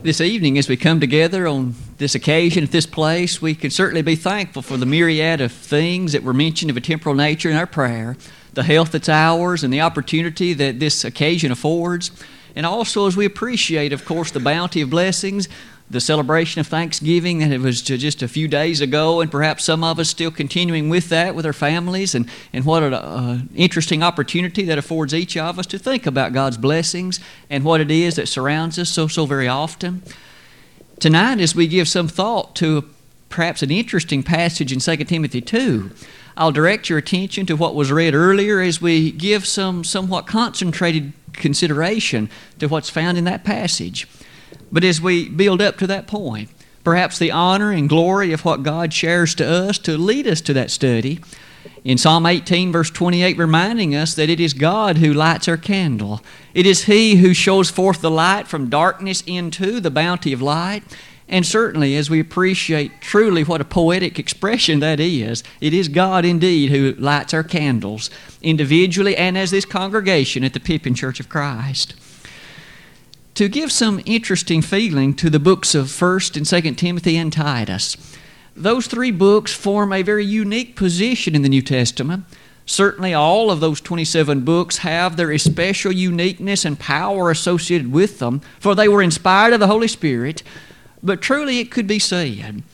This evening, as we come together on this occasion at this place, we can certainly be thankful for the myriad of things that were mentioned of a temporal nature in our prayer, the health that's ours, and the opportunity that this occasion affords. And also, as we appreciate, of course, the bounty of blessings, the celebration of Thanksgiving that it was just a few days ago, and perhaps some of us still continuing with that with our families, and, and what an uh, interesting opportunity that affords each of us to think about God's blessings and what it is that surrounds us so, so very often. Tonight, as we give some thought to perhaps an interesting passage in 2 Timothy 2, I'll direct your attention to what was read earlier as we give some somewhat concentrated consideration to what's found in that passage. But as we build up to that point, perhaps the honor and glory of what God shares to us to lead us to that study. In Psalm 18, verse 28, reminding us that it is God who lights our candle. It is He who shows forth the light from darkness into the bounty of light. And certainly, as we appreciate truly what a poetic expression that is, it is God indeed who lights our candles, individually and as this congregation at the Pippin Church of Christ to give some interesting feeling to the books of 1st and 2nd Timothy and Titus. Those three books form a very unique position in the New Testament. Certainly, all of those 27 books have their especial uniqueness and power associated with them, for they were inspired of the Holy Spirit. But truly, it could be said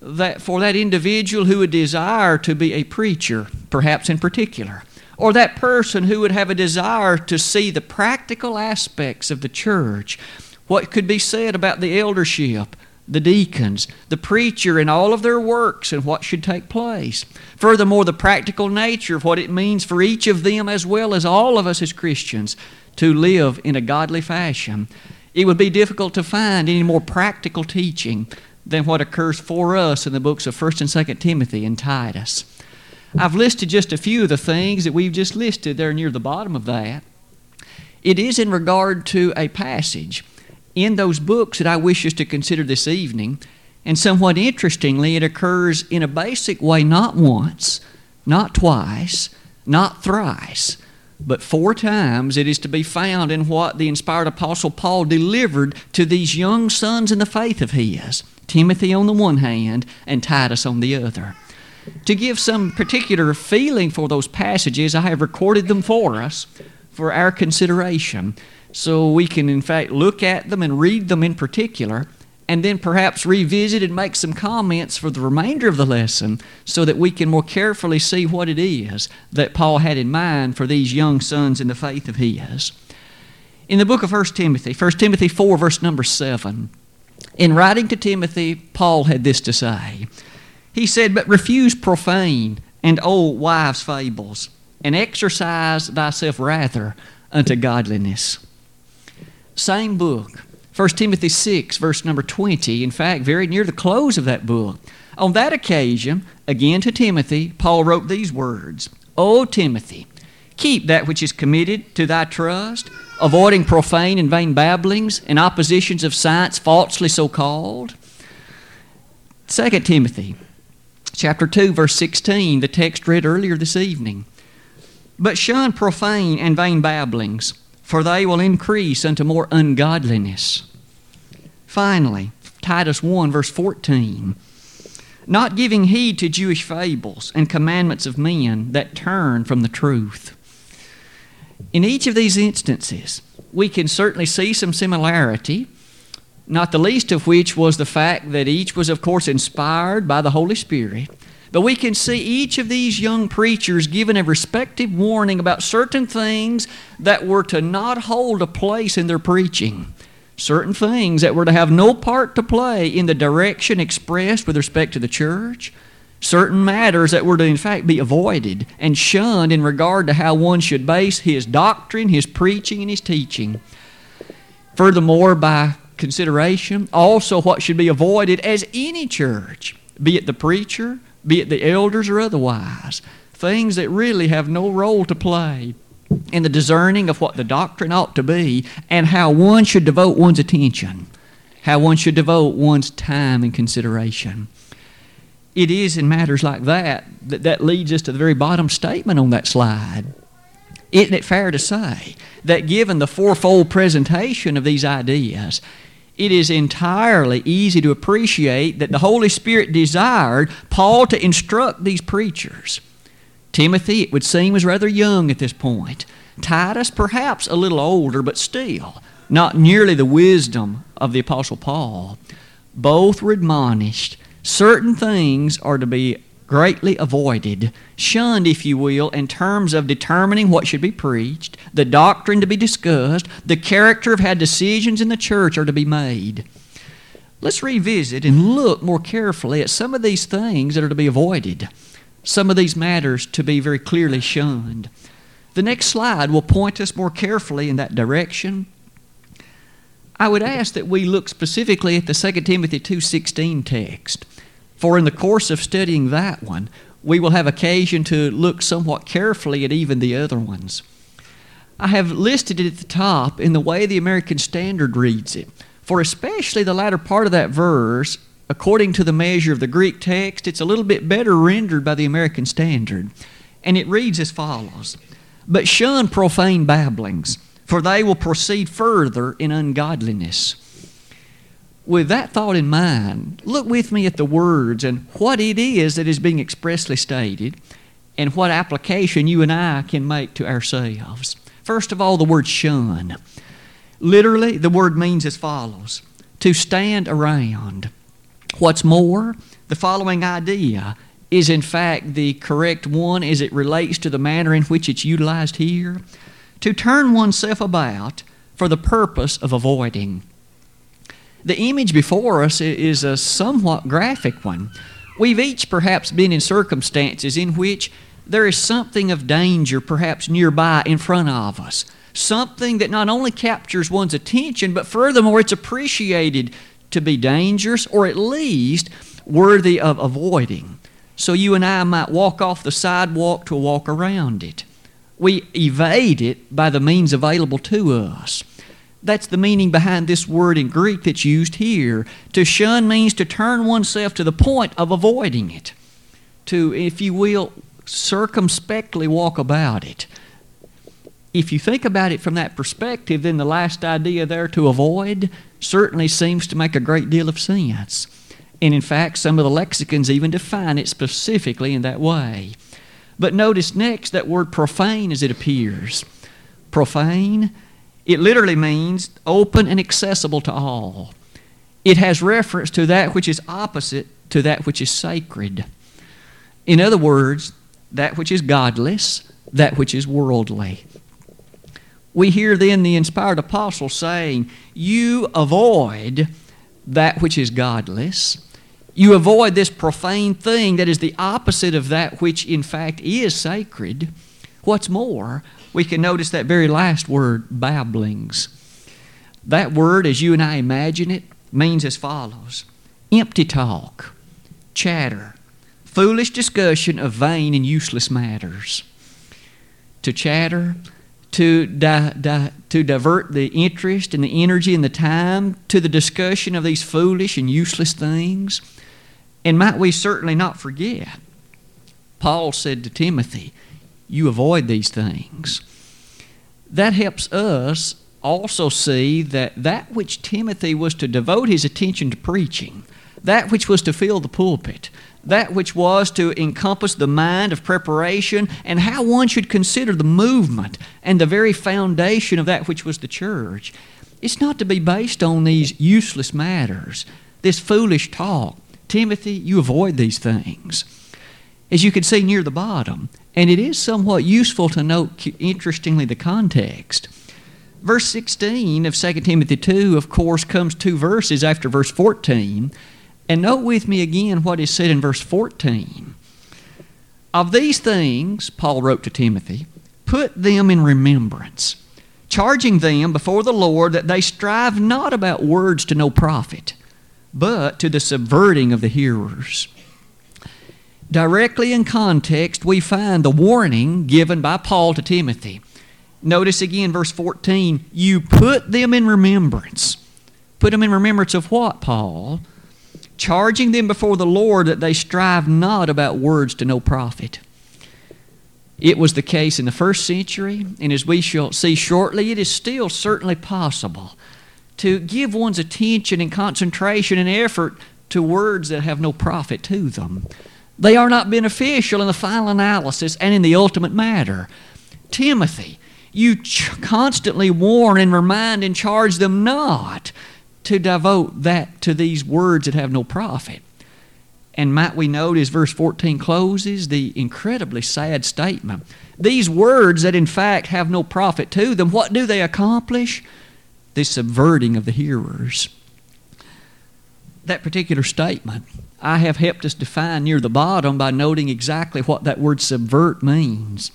that for that individual who would desire to be a preacher, perhaps in particular, or that person who would have a desire to see the practical aspects of the church, what could be said about the eldership, the deacons, the preacher, and all of their works and what should take place. Furthermore, the practical nature of what it means for each of them, as well as all of us as Christians, to live in a godly fashion. It would be difficult to find any more practical teaching than what occurs for us in the books of 1st and 2nd Timothy and Titus. I've listed just a few of the things that we've just listed there near the bottom of that. It is in regard to a passage in those books that I wish us to consider this evening. And somewhat interestingly, it occurs in a basic way not once, not twice, not thrice, but four times it is to be found in what the inspired Apostle Paul delivered to these young sons in the faith of his Timothy on the one hand and Titus on the other. To give some particular feeling for those passages, I have recorded them for us for our consideration. So we can, in fact, look at them and read them in particular, and then perhaps revisit and make some comments for the remainder of the lesson so that we can more carefully see what it is that Paul had in mind for these young sons in the faith of his. In the book of 1 Timothy, 1 Timothy 4, verse number 7, in writing to Timothy, Paul had this to say. He said, But refuse profane and old wives' fables, and exercise thyself rather unto godliness. Same book, 1 Timothy 6, verse number 20. In fact, very near the close of that book. On that occasion, again to Timothy, Paul wrote these words O Timothy, keep that which is committed to thy trust, avoiding profane and vain babblings and oppositions of science falsely so called. 2 Timothy chapter 2, verse 16, the text read earlier this evening. But shun profane and vain babblings, for they will increase unto more ungodliness. Finally, Titus 1, verse 14. Not giving heed to Jewish fables and commandments of men that turn from the truth. In each of these instances, we can certainly see some similarity not the least of which was the fact that each was, of course, inspired by the Holy Spirit. But we can see each of these young preachers given a respective warning about certain things that were to not hold a place in their preaching. Certain things that were to have no part to play in the direction expressed with respect to the church. Certain matters that were to, in fact, be avoided and shunned in regard to how one should base his doctrine, his preaching, and his teaching. Furthermore, by consideration. Also, what should be avoided as any church, be it the preacher, be it the elders, or otherwise. Things that really have no role to play in the discerning of what the doctrine ought to be and how one should devote one's attention, how one should devote one's time and consideration. It is in matters like that that, that leads us to the very bottom statement on that slide. Isn't it fair to say that given the fourfold presentation of these ideas, it is entirely easy to appreciate that the Holy Spirit desired Paul to instruct these preachers. Timothy, it would seem, was rather young at this point. Titus, perhaps a little older, but still not nearly the wisdom of the Apostle Paul. Both were admonished. Certain things are to be greatly avoided, shunned, if you will, in terms of determining what should be preached, the doctrine to be discussed, the character of how decisions in the church are to be made. Let's revisit and look more carefully at some of these things that are to be avoided, some of these matters to be very clearly shunned. The next slide will point us more carefully in that direction. I would ask that we look specifically at the 2 Timothy 2:16 text. For in the course of studying that one, we will have occasion to look somewhat carefully at even the other ones. I have listed it at the top in the way the American Standard reads it. For especially the latter part of that verse, according to the measure of the Greek text, it's a little bit better rendered by the American Standard. And it reads as follows But shun profane babblings, for they will proceed further in ungodliness with that thought in mind, look with me at the words and what it is that is being expressly stated and what application you and I can make to ourselves. First of all, the word shun. Literally, the word means as follows to stand around. What's more, the following idea is in fact the correct one as it relates to the manner in which it's utilized here. To turn oneself about for the purpose of avoiding the image before us is a somewhat graphic one. We've each perhaps been in circumstances in which there is something of danger perhaps nearby in front of us. Something that not only captures one's attention, but furthermore, it's appreciated to be dangerous or at least worthy of avoiding. So you and I might walk off the sidewalk to walk around it. We evade it by the means available to us. That's the meaning behind this word in Greek that's used here. To shun means to turn oneself to the point of avoiding it. To, if you will, circumspectly walk about it. If you think about it from that perspective, then the last idea there to avoid certainly seems to make a great deal of sense. And in fact, some of the lexicons even define it specifically in that way. But notice next that word profane as it appears. Profane it literally means open and accessible to all. It has reference to that which is opposite to that which is sacred. In other words, that which is godless, that which is worldly. We hear then the inspired apostle saying, You avoid that which is godless. You avoid this profane thing that is the opposite of that which, in fact, is sacred. What's more, we can notice that very last word, babblings. That word, as you and I imagine it, means as follows empty talk, chatter, foolish discussion of vain and useless matters. To chatter, to, di- di- to divert the interest and the energy and the time to the discussion of these foolish and useless things. And might we certainly not forget, Paul said to Timothy, you avoid these things. That helps us also see that that which Timothy was to devote his attention to preaching, that which was to fill the pulpit, that which was to encompass the mind of preparation and how one should consider the movement and the very foundation of that which was the church. It's not to be based on these useless matters, this foolish talk. Timothy, you avoid these things. As you can see near the bottom, and it is somewhat useful to note, interestingly, the context. Verse 16 of 2 Timothy 2, of course, comes two verses after verse 14. And note with me again what is said in verse 14. Of these things, Paul wrote to Timothy, put them in remembrance, charging them before the Lord that they strive not about words to no profit, but to the subverting of the hearers directly in context, we find the warning given by Paul to Timothy. Notice again, verse 14, you put them in remembrance. Put them in remembrance of what, Paul? Charging them before the Lord that they strive not about words to no profit. It was the case in the first century, and as we shall see shortly, it is still certainly possible to give one's attention and concentration and effort to words that have no profit to them. They are not beneficial in the final analysis and in the ultimate matter. Timothy, you ch- constantly warn and remind and charge them not to devote that to these words that have no profit. And might we note as verse 14 closes the incredibly sad statement. These words that in fact have no profit to them, what do they accomplish? The subverting of the hearers. That particular statement, I have helped us define near the bottom by noting exactly what that word subvert means.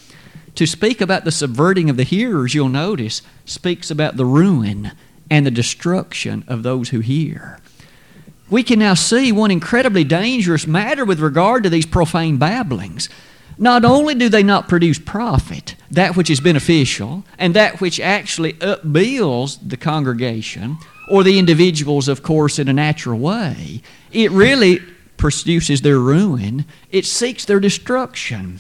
To speak about the subverting of the hearers, you'll notice, speaks about the ruin and the destruction of those who hear. We can now see one incredibly dangerous matter with regard to these profane babblings. Not only do they not produce profit, that which is beneficial, and that which actually upbuilds the congregation, or the individuals, of course, in a natural way, it really produces their ruin. It seeks their destruction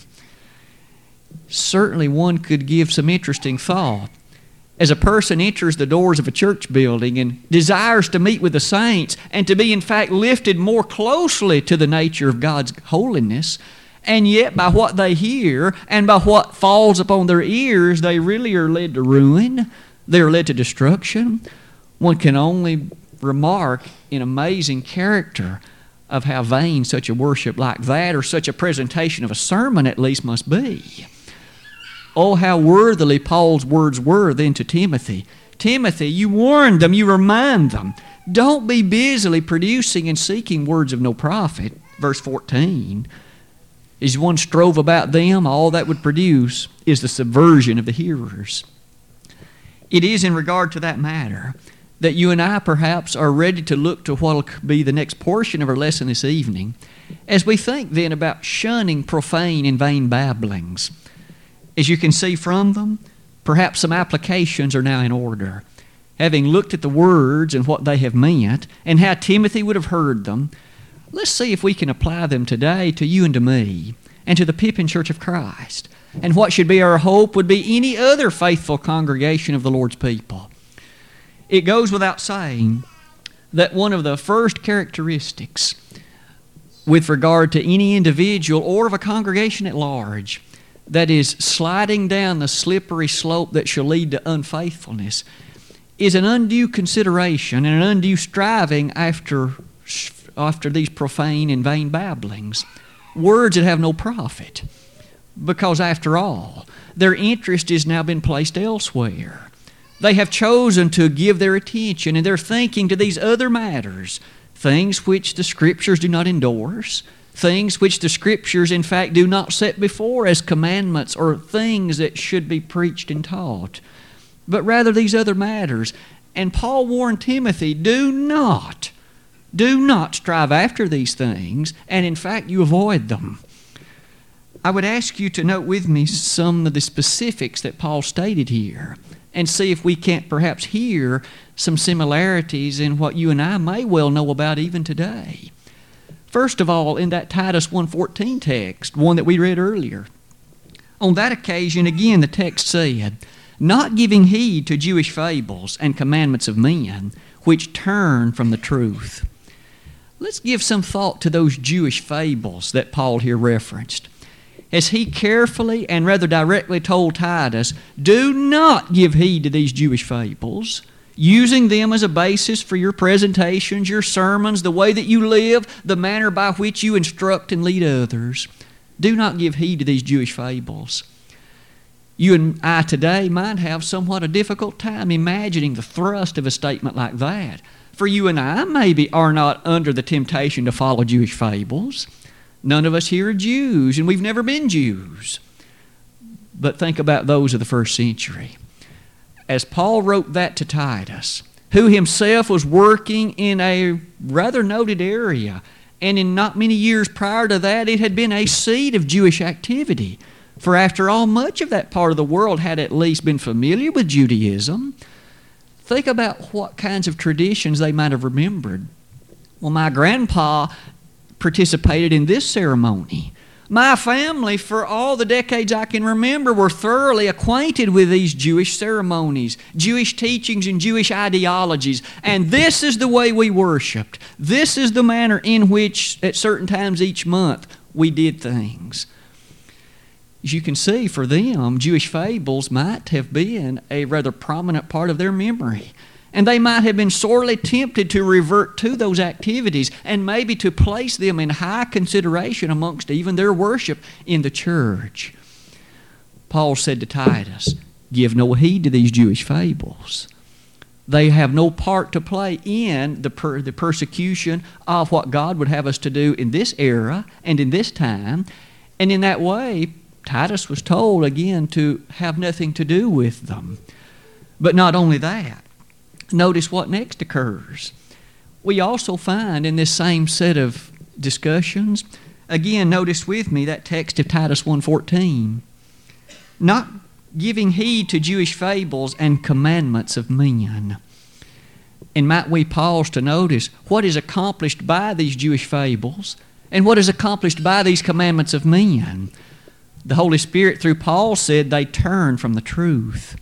certainly one could give some interesting thought. As a person enters the doors of a church building and desires to meet with the saints and to be, in fact, lifted more closely to the nature of God's holiness, and yet by what they hear and by what falls upon their ears, they really are led to ruin, they are led to destruction. One can only remark in amazing character of how vain such a worship like that or such a presentation of a sermon at least must be. Oh, how worthily Paul's words were then to Timothy. Timothy, you warn them, you remind them. Don't be busily producing and seeking words of no profit. Verse 14. As one strove about them, all that would produce is the subversion of the hearers. It is in regard to that matter that you and I perhaps are ready to look to what will be the next portion of our lesson this evening as we think then about shunning profane and vain babblings. As you can see from them, perhaps some applications are now in order. Having looked at the words and what they have meant, and how Timothy would have heard them, let's see if we can apply them today to you and to me, and to the Pippin Church of Christ. And what should be our hope would be any other faithful congregation of the Lord's people. It goes without saying that one of the first characteristics with regard to any individual or of a congregation at large that is sliding down the slippery slope that shall lead to unfaithfulness is an undue consideration and an undue striving after, after these profane and vain babblings, words that have no profit. Because after all, their interest has now been placed elsewhere. They have chosen to give their attention and their thinking to these other matters, things which the Scriptures do not endorse, things which the Scriptures, in fact, do not set before as commandments or things that should be preached and taught, but rather these other matters. And Paul warned Timothy do not, do not strive after these things, and in fact, you avoid them. I would ask you to note with me some of the specifics that Paul stated here and see if we can't perhaps hear some similarities in what you and I may well know about even today. First of all, in that Titus 1:14 text, one that we read earlier. On that occasion, again, the text said, not giving heed to Jewish fables and commandments of men, which turn from the truth. Let's give some thought to those Jewish fables that Paul here referenced. As he carefully and rather directly told Titus, do not give heed to these Jewish fables using them as a basis for your presentations, your sermons, the way that you live, the manner by which you instruct and lead others. Do not give heed to these Jewish fables. You and I today might have somewhat a difficult time imagining the thrust of a statement like that. For you and I maybe are not under the temptation to follow Jewish fables. None of us here are Jews, and we've never been Jews. But think about those of the first century as Paul wrote that to Titus, who himself was working in a rather noted area, and in not many years prior to that, it had been a seat of Jewish activity. For after all, much of that part of the world had at least been familiar with Judaism. Think about what kinds of traditions they might have remembered. Well, my grandpa participated in this ceremony. My family, for all the decades I can remember, were thoroughly acquainted with these Jewish ceremonies, Jewish teachings, and Jewish ideologies. And this is the way we worshiped. This is the manner in which, at certain times each month, we did things. As you can see, for them, Jewish fables might have been a rather prominent part of their memory. And they might have been sorely tempted to revert to those activities and maybe to place them in high consideration amongst even their worship in the church. Paul said to Titus, Give no heed to these Jewish fables. They have no part to play in the, per- the persecution of what God would have us to do in this era and in this time. And in that way, Titus was told again to have nothing to do with them. But not only that, Notice what next occurs. We also find in this same set of discussions, again, notice with me that text of Titus 1.14, not giving heed to Jewish fables and commandments of men. And might we pause to notice what is accomplished by these Jewish fables and what is accomplished by these commandments of men? The Holy Spirit, through Paul, said they turn from the truth.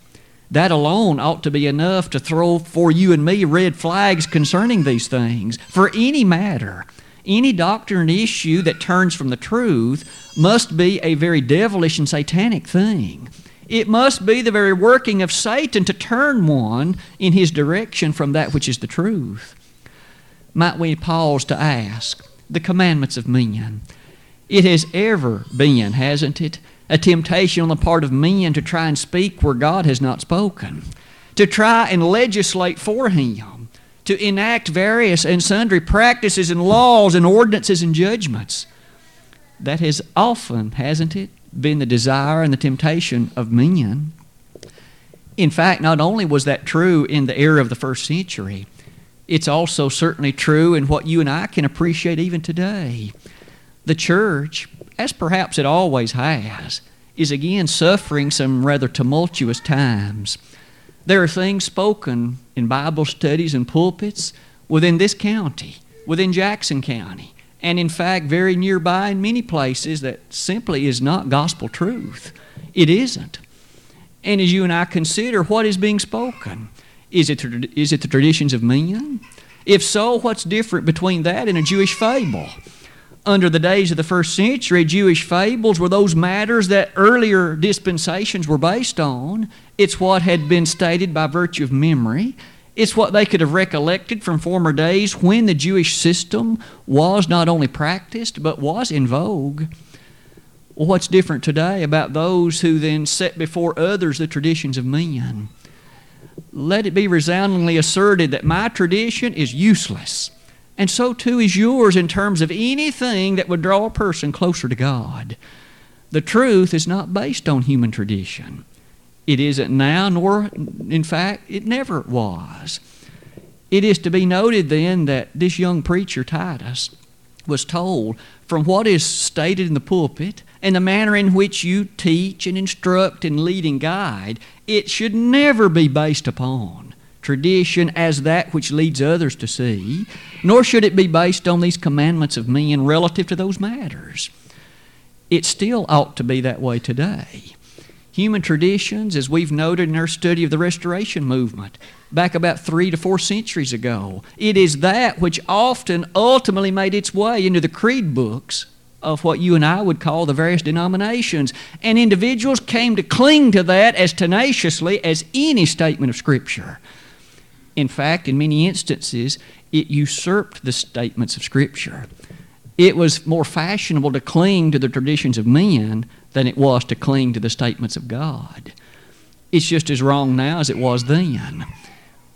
That alone ought to be enough to throw for you and me red flags concerning these things. For any matter, any doctrine issue that turns from the truth must be a very devilish and satanic thing. It must be the very working of Satan to turn one in his direction from that which is the truth. Might we pause to ask the commandments of men? It has ever been, hasn't it? A temptation on the part of men to try and speak where God has not spoken, to try and legislate for Him, to enact various and sundry practices and laws and ordinances and judgments. That has often, hasn't it, been the desire and the temptation of men. In fact, not only was that true in the era of the first century, it's also certainly true in what you and I can appreciate even today. The church as perhaps it always has, is again suffering some rather tumultuous times. There are things spoken in Bible studies and pulpits within this county, within Jackson County, and in fact, very nearby in many places that simply is not gospel truth. It isn't. And as you and I consider what is being spoken, is it, is it the traditions of men? If so, what's different between that and a Jewish fable? Under the days of the first century, Jewish fables were those matters that earlier dispensations were based on. It's what had been stated by virtue of memory. It's what they could have recollected from former days when the Jewish system was not only practiced but was in vogue. Well, what's different today about those who then set before others the traditions of men? Let it be resoundingly asserted that my tradition is useless and so too is yours in terms of anything that would draw a person closer to God. The truth is not based on human tradition. It isn't now, nor, in fact, it never was. It is to be noted then that this young preacher, Titus, was told from what is stated in the pulpit and the manner in which you teach and instruct and lead and guide, it should never be based upon tradition as that which leads others to see, nor should it be based on these commandments of men relative to those matters. It still ought to be that way today. Human traditions, as we've noted in our study of the Restoration Movement back about three to four centuries ago, it is that which often ultimately made its way into the creed books of what you and I would call the various denominations. And individuals came to cling to that as tenaciously as any statement of Scripture. In fact, in many instances, it usurped the statements of Scripture. It was more fashionable to cling to the traditions of men than it was to cling to the statements of God. It's just as wrong now as it was then.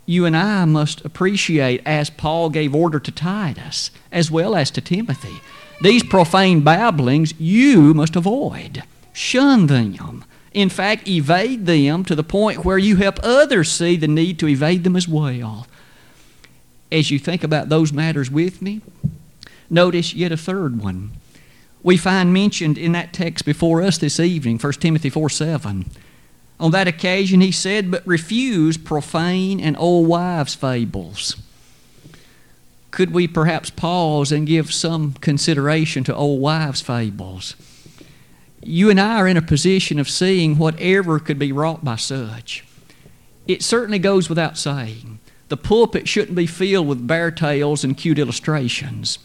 You and I must appreciate, as Paul gave order to Titus, as well as to Timothy, these profane babblings you must avoid. Shun them. In fact, evade them to the point where you help others see the need to evade them as well. As you think about those matters with me, notice yet a third one. We find mentioned in that text before us this evening, 1 Timothy 4 7. On that occasion, he said, But refuse profane and old wives' fables. Could we perhaps pause and give some consideration to old wives' fables? You and I are in a position of seeing whatever could be wrought by such. It certainly goes without saying. The pulpit shouldn't be filled with bear tales and cute illustrations.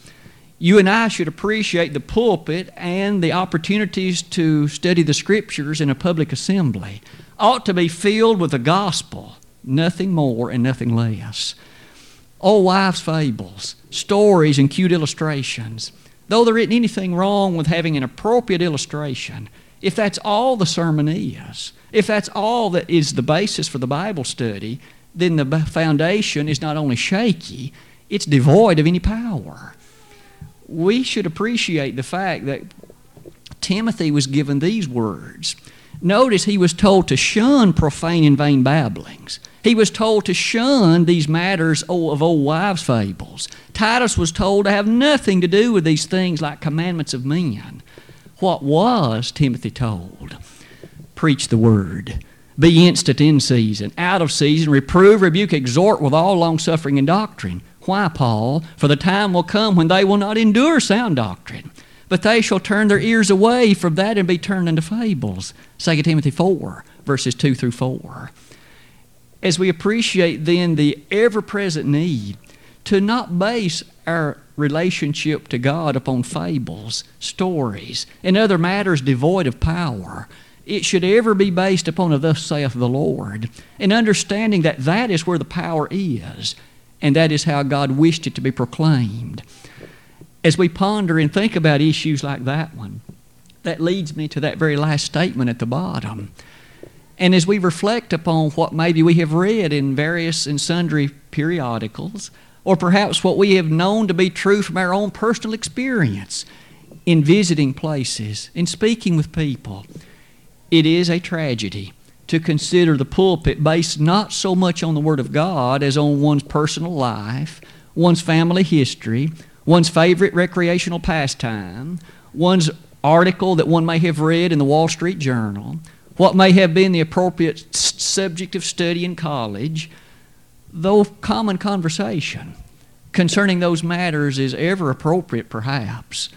You and I should appreciate the pulpit and the opportunities to study the scriptures in a public assembly. Ought to be filled with the gospel, nothing more and nothing less. Oh, Old wives' fables, stories, and cute illustrations. Though there isn't anything wrong with having an appropriate illustration, if that's all the sermon is, if that's all that is the basis for the Bible study, then the foundation is not only shaky, it's devoid of any power. We should appreciate the fact that Timothy was given these words. Notice he was told to shun profane and vain babblings. He was told to shun these matters of old wives' fables. Titus was told to have nothing to do with these things like commandments of men. What was Timothy told? Preach the word. Be instant in season, out of season, reprove, rebuke, exhort with all longsuffering and doctrine. Why, Paul? For the time will come when they will not endure sound doctrine, but they shall turn their ears away from that and be turned into fables. 2 Timothy 4, verses 2 through 4 as we appreciate then the ever present need to not base our relationship to God upon fables, stories, and other matters devoid of power. It should ever be based upon a thus saith the Lord, and understanding that that is where the power is, and that is how God wished it to be proclaimed. As we ponder and think about issues like that one, that leads me to that very last statement at the bottom. And as we reflect upon what maybe we have read in various and sundry periodicals, or perhaps what we have known to be true from our own personal experience in visiting places, in speaking with people, it is a tragedy to consider the pulpit based not so much on the Word of God as on one's personal life, one's family history, one's favorite recreational pastime, one's article that one may have read in the Wall Street Journal what may have been the appropriate subject of study in college, though common conversation concerning those matters is ever appropriate, perhaps,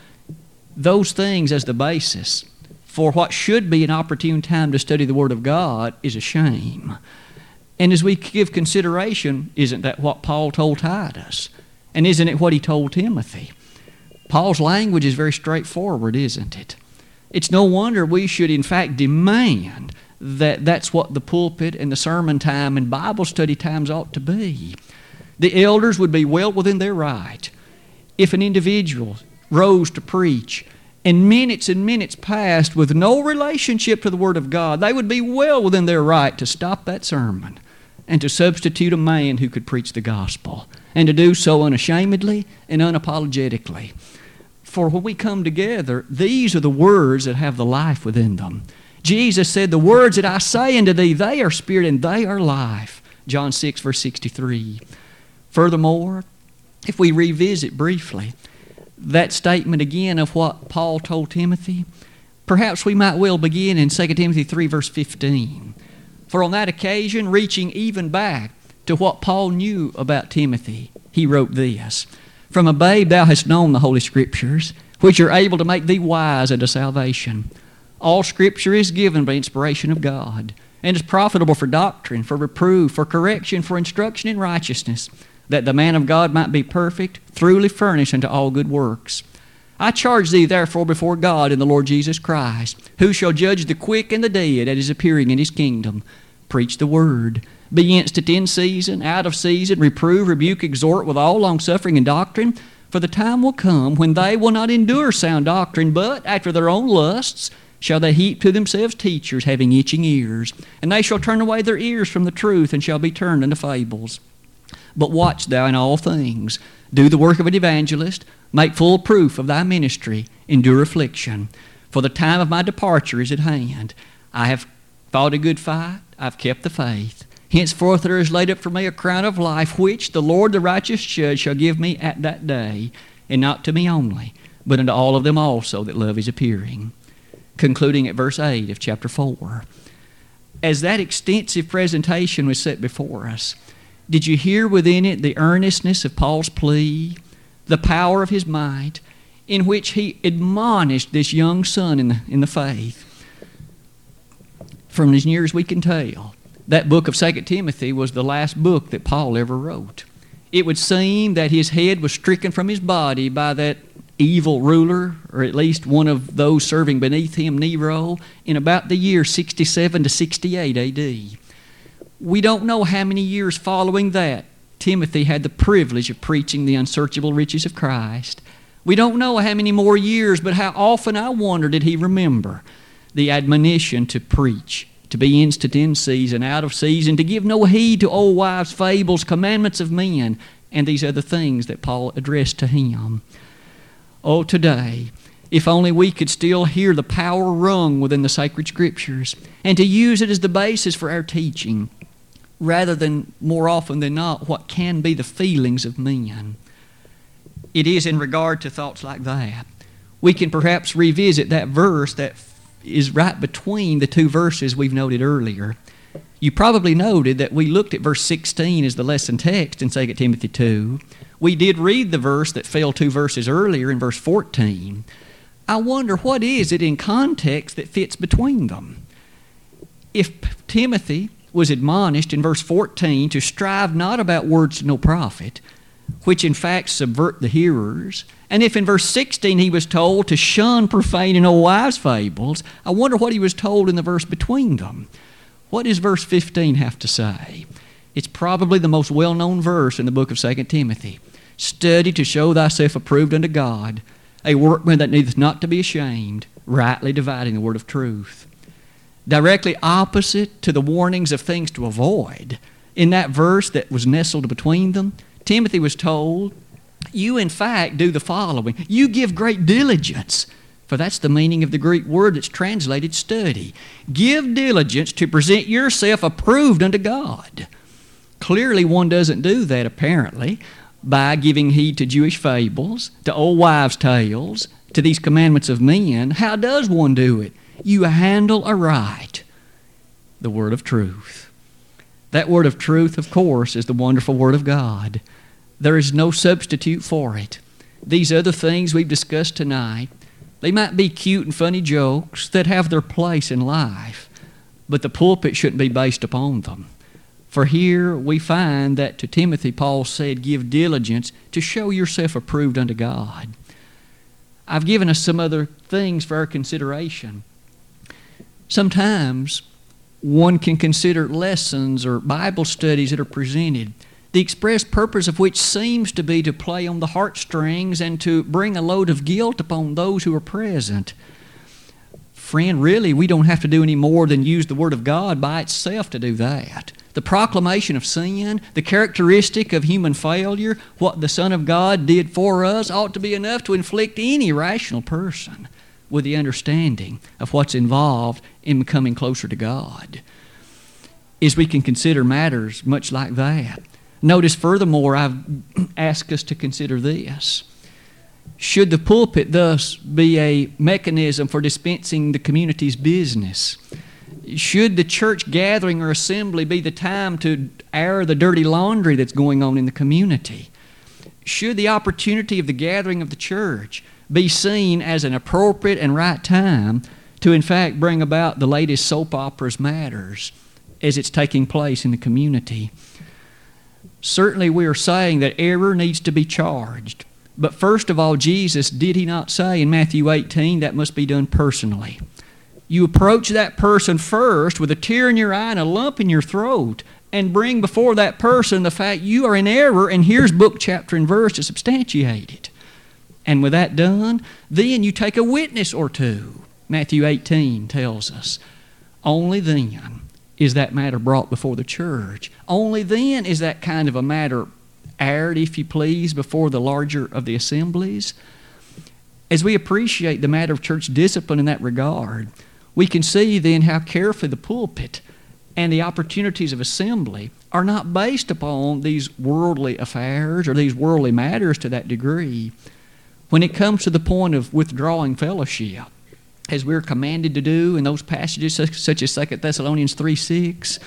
those things as the basis for what should be an opportune time to study the Word of God is a shame. And as we give consideration, isn't that what Paul told Titus? And isn't it what he told Timothy? Paul's language is very straightforward, isn't it? It's no wonder we should, in fact, demand that that's what the pulpit and the sermon time and Bible study times ought to be. The elders would be well within their right if an individual rose to preach and minutes and minutes passed with no relationship to the Word of God, they would be well within their right to stop that sermon and to substitute a man who could preach the gospel and to do so unashamedly and unapologetically. For when we come together, these are the words that have the life within them. Jesus said, The words that I say unto thee, they are spirit and they are life. John 6, verse 63. Furthermore, if we revisit briefly that statement again of what Paul told Timothy, perhaps we might well begin in 2 Timothy 3, verse 15. For on that occasion, reaching even back to what Paul knew about Timothy, he wrote this from a babe thou hast known the Holy Scriptures, which are able to make thee wise unto salvation. All Scripture is given by inspiration of God, and is profitable for doctrine, for reproof, for correction, for instruction in righteousness, that the man of God might be perfect, truly furnished unto all good works. I charge thee therefore before God and the Lord Jesus Christ, who shall judge the quick and the dead at his appearing in his kingdom. Preach the word. Be instant in season, out of season, reprove, rebuke, exhort with all longsuffering and doctrine. For the time will come when they will not endure sound doctrine, but after their own lusts shall they heap to themselves teachers having itching ears. And they shall turn away their ears from the truth and shall be turned into fables. But watch thou in all things, do the work of an evangelist, make full proof of thy ministry, endure affliction. For the time of my departure is at hand. I have fought a good fight, I've kept the faith. Henceforth there is laid up for me a crown of life, which the Lord the righteous judge shall give me at that day, and not to me only, but unto all of them also that love is appearing. Concluding at verse 8 of chapter 4. As that extensive presentation was set before us, did you hear within it the earnestness of Paul's plea, the power of his might? in which he admonished this young son in the, in the faith. From as near as we can tell, that book of 2 Timothy was the last book that Paul ever wrote. It would seem that his head was stricken from his body by that evil ruler, or at least one of those serving beneath him, Nero, in about the year 67 to 68 AD. We don't know how many years following that Timothy had the privilege of preaching the unsearchable riches of Christ. We don't know how many more years, but how often I wonder did he remember the admonition to preach, to be instant in season, out of season, to give no heed to old wives' fables, commandments of men, and these other things that Paul addressed to him. Oh, today, if only we could still hear the power rung within the sacred scriptures and to use it as the basis for our teaching rather than more often than not what can be the feelings of men. It is in regard to thoughts like that. We can perhaps revisit that verse that is right between the two verses we've noted earlier. You probably noted that we looked at verse 16 as the lesson text in 2 Timothy 2. We did read the verse that fell two verses earlier in verse 14. I wonder what is it in context that fits between them? If Timothy was admonished in verse 14 to strive not about words to no profit, which in fact subvert the hearers, and if in verse 16 he was told to shun profane and old wives' fables, I wonder what he was told in the verse between them. What does verse 15 have to say? It's probably the most well known verse in the book of 2 Timothy. Study to show thyself approved unto God, a workman that needeth not to be ashamed, rightly dividing the word of truth directly opposite to the warnings of things to avoid. In that verse that was nestled between them, Timothy was told, You, in fact, do the following you give great diligence. For that's the meaning of the Greek word that's translated study. Give diligence to present yourself approved unto God. Clearly, one doesn't do that, apparently, by giving heed to Jewish fables, to old wives' tales, to these commandments of men. How does one do it? You handle aright the word of truth. That word of truth, of course, is the wonderful word of God. There is no substitute for it. These other things we've discussed tonight, they might be cute and funny jokes that have their place in life, but the pulpit shouldn't be based upon them. For here we find that to Timothy, Paul said, Give diligence to show yourself approved unto God. I've given us some other things for our consideration. Sometimes one can consider lessons or Bible studies that are presented, the express purpose of which seems to be to play on the heartstrings and to bring a load of guilt upon those who are present. Friend, really, we don't have to do any more than use the Word of God by itself to do that. The proclamation of sin, the characteristic of human failure, what the Son of God did for us, ought to be enough to inflict any rational person with the understanding of what's involved in becoming closer to God. Is we can consider matters much like that. Notice, furthermore, I've asked us to consider this. Should the pulpit thus be a mechanism for dispensing the community's business? Should the church gathering or assembly be the time to air the dirty laundry that's going on in the community? Should the opportunity of the gathering of the church be seen as an appropriate and right time to, in fact, bring about the latest soap operas matters as it's taking place in the community. Certainly, we are saying that error needs to be charged. But first of all, Jesus, did he not say in Matthew 18 that must be done personally? You approach that person first with a tear in your eye and a lump in your throat and bring before that person the fact you are in error, and here's book, chapter, and verse to substantiate it. And with that done, then you take a witness or two. Matthew 18 tells us. Only then is that matter brought before the church. Only then is that kind of a matter aired, if you please, before the larger of the assemblies. As we appreciate the matter of church discipline in that regard, we can see then how carefully the pulpit and the opportunities of assembly are not based upon these worldly affairs or these worldly matters to that degree, when it comes to the point of withdrawing fellowship, as we're commanded to do in those passages such as 2 Thessalonians 3 6,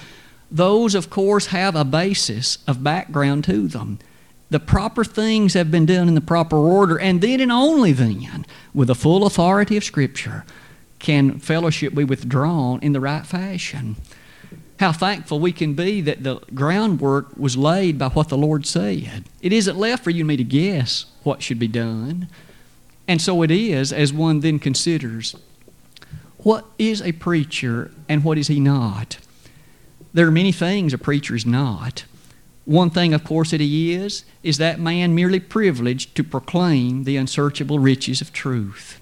those, of course, have a basis of background to them. The proper things have been done in the proper order, and then and only then, with the full authority of Scripture, can fellowship be withdrawn in the right fashion. How thankful we can be that the groundwork was laid by what the Lord said. It isn't left for you and me to guess what should be done. And so it is as one then considers what is a preacher and what is he not? There are many things a preacher is not. One thing, of course, that he is, is that man merely privileged to proclaim the unsearchable riches of truth.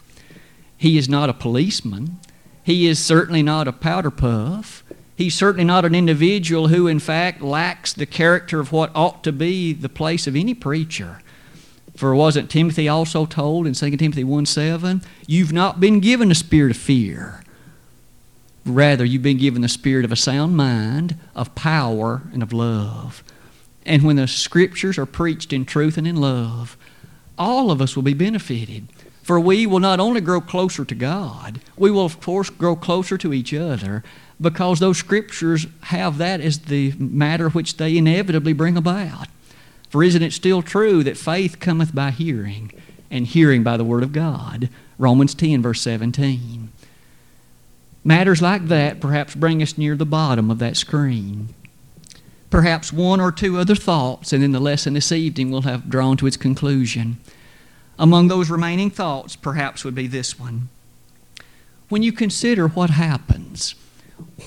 He is not a policeman. He is certainly not a powder puff. He's certainly not an individual who, in fact, lacks the character of what ought to be the place of any preacher. For wasn't Timothy also told in 2 Timothy 1 7, You've not been given a spirit of fear. Rather, you've been given the spirit of a sound mind, of power, and of love. And when the scriptures are preached in truth and in love, all of us will be benefited. For we will not only grow closer to God, we will, of course, grow closer to each other because those scriptures have that as the matter which they inevitably bring about. For isn't it still true that faith cometh by hearing, and hearing by the Word of God? Romans 10, verse 17. Matters like that perhaps bring us near the bottom of that screen. Perhaps one or two other thoughts, and then the lesson this evening will have drawn to its conclusion. Among those remaining thoughts, perhaps would be this one. When you consider what happens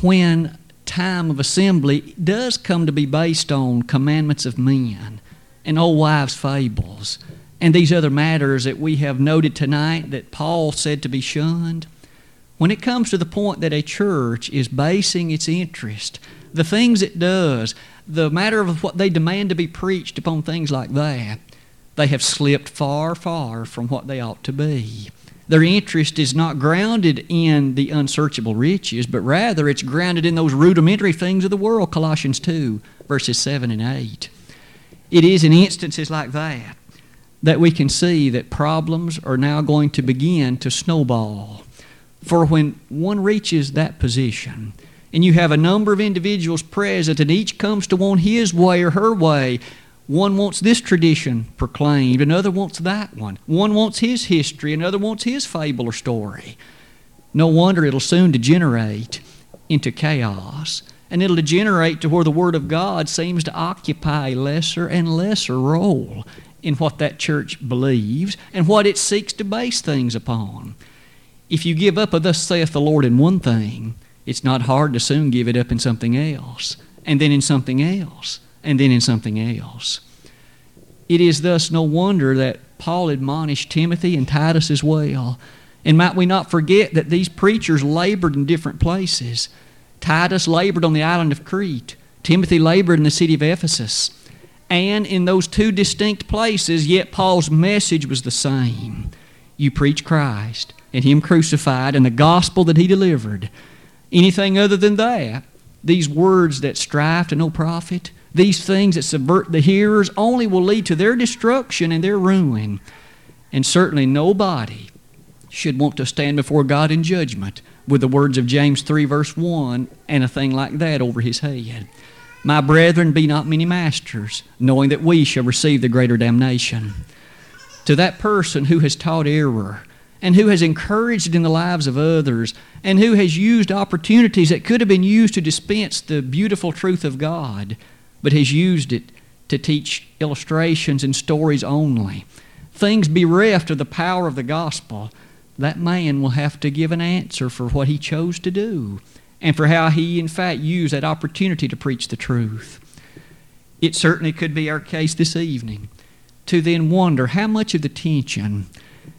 when time of assembly does come to be based on commandments of men, and old wives' fables and these other matters that we have noted tonight that Paul said to be shunned, when it comes to the point that a church is basing its interest, the things it does, the matter of what they demand to be preached upon things like that, they have slipped far, far from what they ought to be. Their interest is not grounded in the unsearchable riches, but rather it's grounded in those rudimentary things of the world, Colossians 2, verses 7 and 8. It is in instances like that that we can see that problems are now going to begin to snowball. For when one reaches that position, and you have a number of individuals present, and each comes to want his way or her way, one wants this tradition proclaimed, another wants that one. One wants his history, another wants his fable or story. No wonder it'll soon degenerate into chaos and it'll degenerate to where the Word of God seems to occupy a lesser and lesser role in what that church believes and what it seeks to base things upon. If you give up a thus saith the Lord in one thing, it's not hard to soon give it up in something else, and then in something else, and then in something else. It is thus no wonder that Paul admonished Timothy and Titus as well. And might we not forget that these preachers labored in different places. Titus labored on the island of Crete. Timothy labored in the city of Ephesus. And in those two distinct places, yet Paul's message was the same. You preach Christ and Him crucified and the gospel that He delivered. Anything other than that, these words that strive to no profit, these things that subvert the hearers, only will lead to their destruction and their ruin. And certainly nobody should want to stand before God in judgment with the words of James 3, verse 1, and a thing like that over his head. My brethren, be not many masters, knowing that we shall receive the greater damnation. To that person who has taught error, and who has encouraged in the lives of others, and who has used opportunities that could have been used to dispense the beautiful truth of God, but has used it to teach illustrations and stories only, things bereft of the power of the gospel, that man will have to give an answer for what he chose to do and for how he, in fact, used that opportunity to preach the truth. It certainly could be our case this evening to then wonder how much of the tension,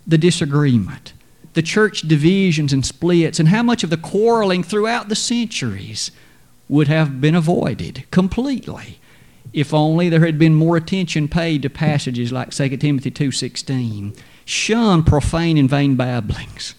the disagreement, the church divisions and splits, and how much of the quarreling throughout the centuries would have been avoided completely if only there had been more attention paid to passages like 2 Timothy 2:16 Shun profane and vain babblings.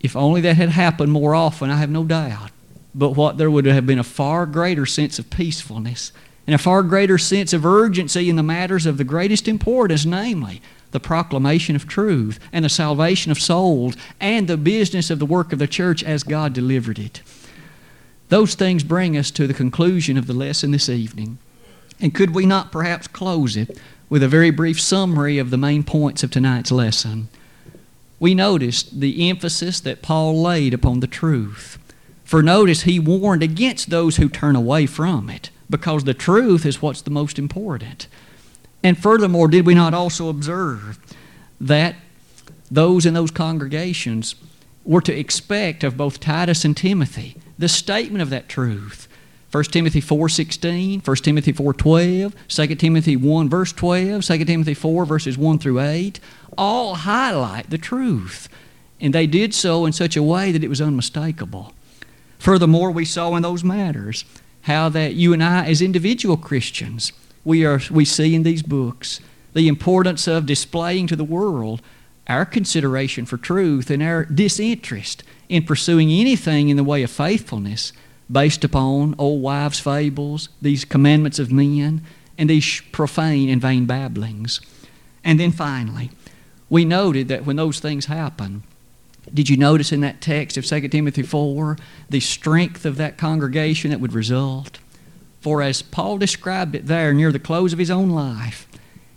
If only that had happened more often, I have no doubt. But what there would have been a far greater sense of peacefulness and a far greater sense of urgency in the matters of the greatest importance, namely the proclamation of truth and the salvation of souls and the business of the work of the church as God delivered it. Those things bring us to the conclusion of the lesson this evening. And could we not perhaps close it with a very brief summary of the main points of tonight's lesson? We noticed the emphasis that Paul laid upon the truth. For notice, he warned against those who turn away from it, because the truth is what's the most important. And furthermore, did we not also observe that those in those congregations were to expect of both Titus and Timothy the statement of that truth? 1 Timothy 4.16, 1 Timothy 4.12, 2 Timothy 1 verse 12, 2 Timothy 4 verses 1 through 8, all highlight the truth. And they did so in such a way that it was unmistakable. Furthermore, we saw in those matters how that you and I, as individual Christians, we, are, we see in these books the importance of displaying to the world our consideration for truth and our disinterest in pursuing anything in the way of faithfulness based upon old wives' fables, these commandments of men, and these profane and vain babblings. And then finally, we noted that when those things happen, did you notice in that text of 2 Timothy 4 the strength of that congregation that would result? For as Paul described it there near the close of his own life,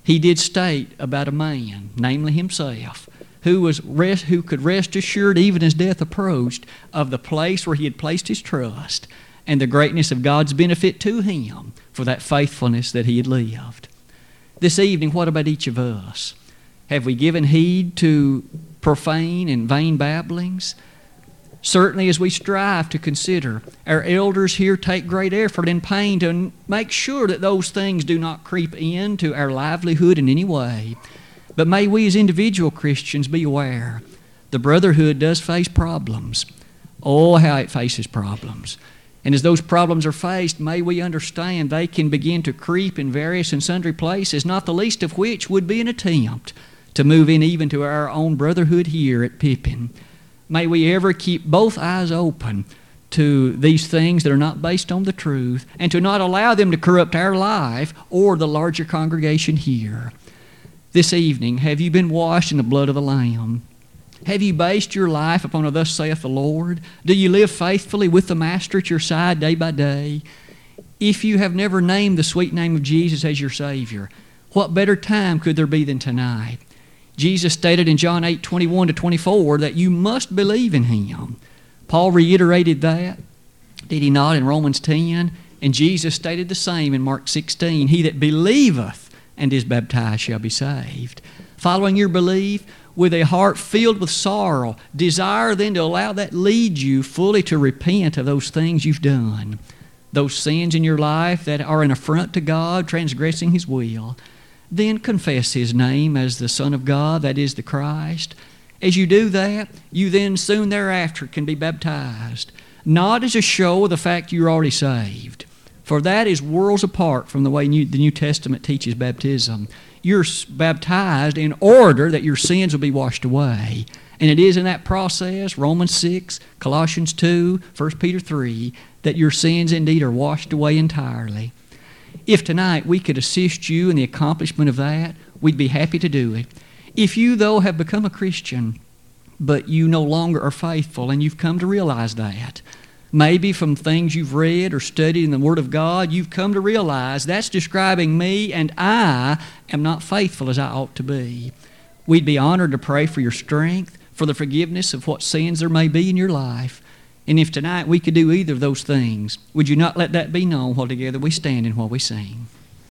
he did state about a man, namely himself, who, was rest, who could rest assured, even as death approached, of the place where he had placed his trust and the greatness of God's benefit to him for that faithfulness that he had lived. This evening, what about each of us? Have we given heed to profane and vain babblings? Certainly, as we strive to consider, our elders here take great effort and pain to make sure that those things do not creep into our livelihood in any way. But may we as individual Christians be aware the brotherhood does face problems. Oh, how it faces problems. And as those problems are faced, may we understand they can begin to creep in various and sundry places, not the least of which would be an attempt to move in even to our own brotherhood here at Pippin. May we ever keep both eyes open to these things that are not based on the truth and to not allow them to corrupt our life or the larger congregation here. This evening, have you been washed in the blood of the Lamb? Have you based your life upon a thus saith the Lord? Do you live faithfully with the Master at your side day by day? If you have never named the sweet name of Jesus as your Savior, what better time could there be than tonight? Jesus stated in John 8 21 to 24 that you must believe in Him. Paul reiterated that, did he not, in Romans 10? And Jesus stated the same in Mark 16 He that believeth and is baptized shall be saved. Following your belief, with a heart filled with sorrow, desire then to allow that lead you fully to repent of those things you've done, those sins in your life that are an affront to God, transgressing His will. Then confess His name as the Son of God, that is the Christ. As you do that, you then soon thereafter can be baptized, not as a show of the fact you're already saved, for that is worlds apart from the way New, the New Testament teaches baptism you're baptized in order that your sins will be washed away. And it is in that process, Romans 6, Colossians 2, 1 Peter 3, that your sins indeed are washed away entirely. If tonight we could assist you in the accomplishment of that, we'd be happy to do it. If you, though, have become a Christian, but you no longer are faithful and you've come to realize that, Maybe from things you've read or studied in the Word of God, you've come to realize that's describing me and I am not faithful as I ought to be. We'd be honored to pray for your strength, for the forgiveness of what sins there may be in your life. And if tonight we could do either of those things, would you not let that be known while together we stand and while we sing?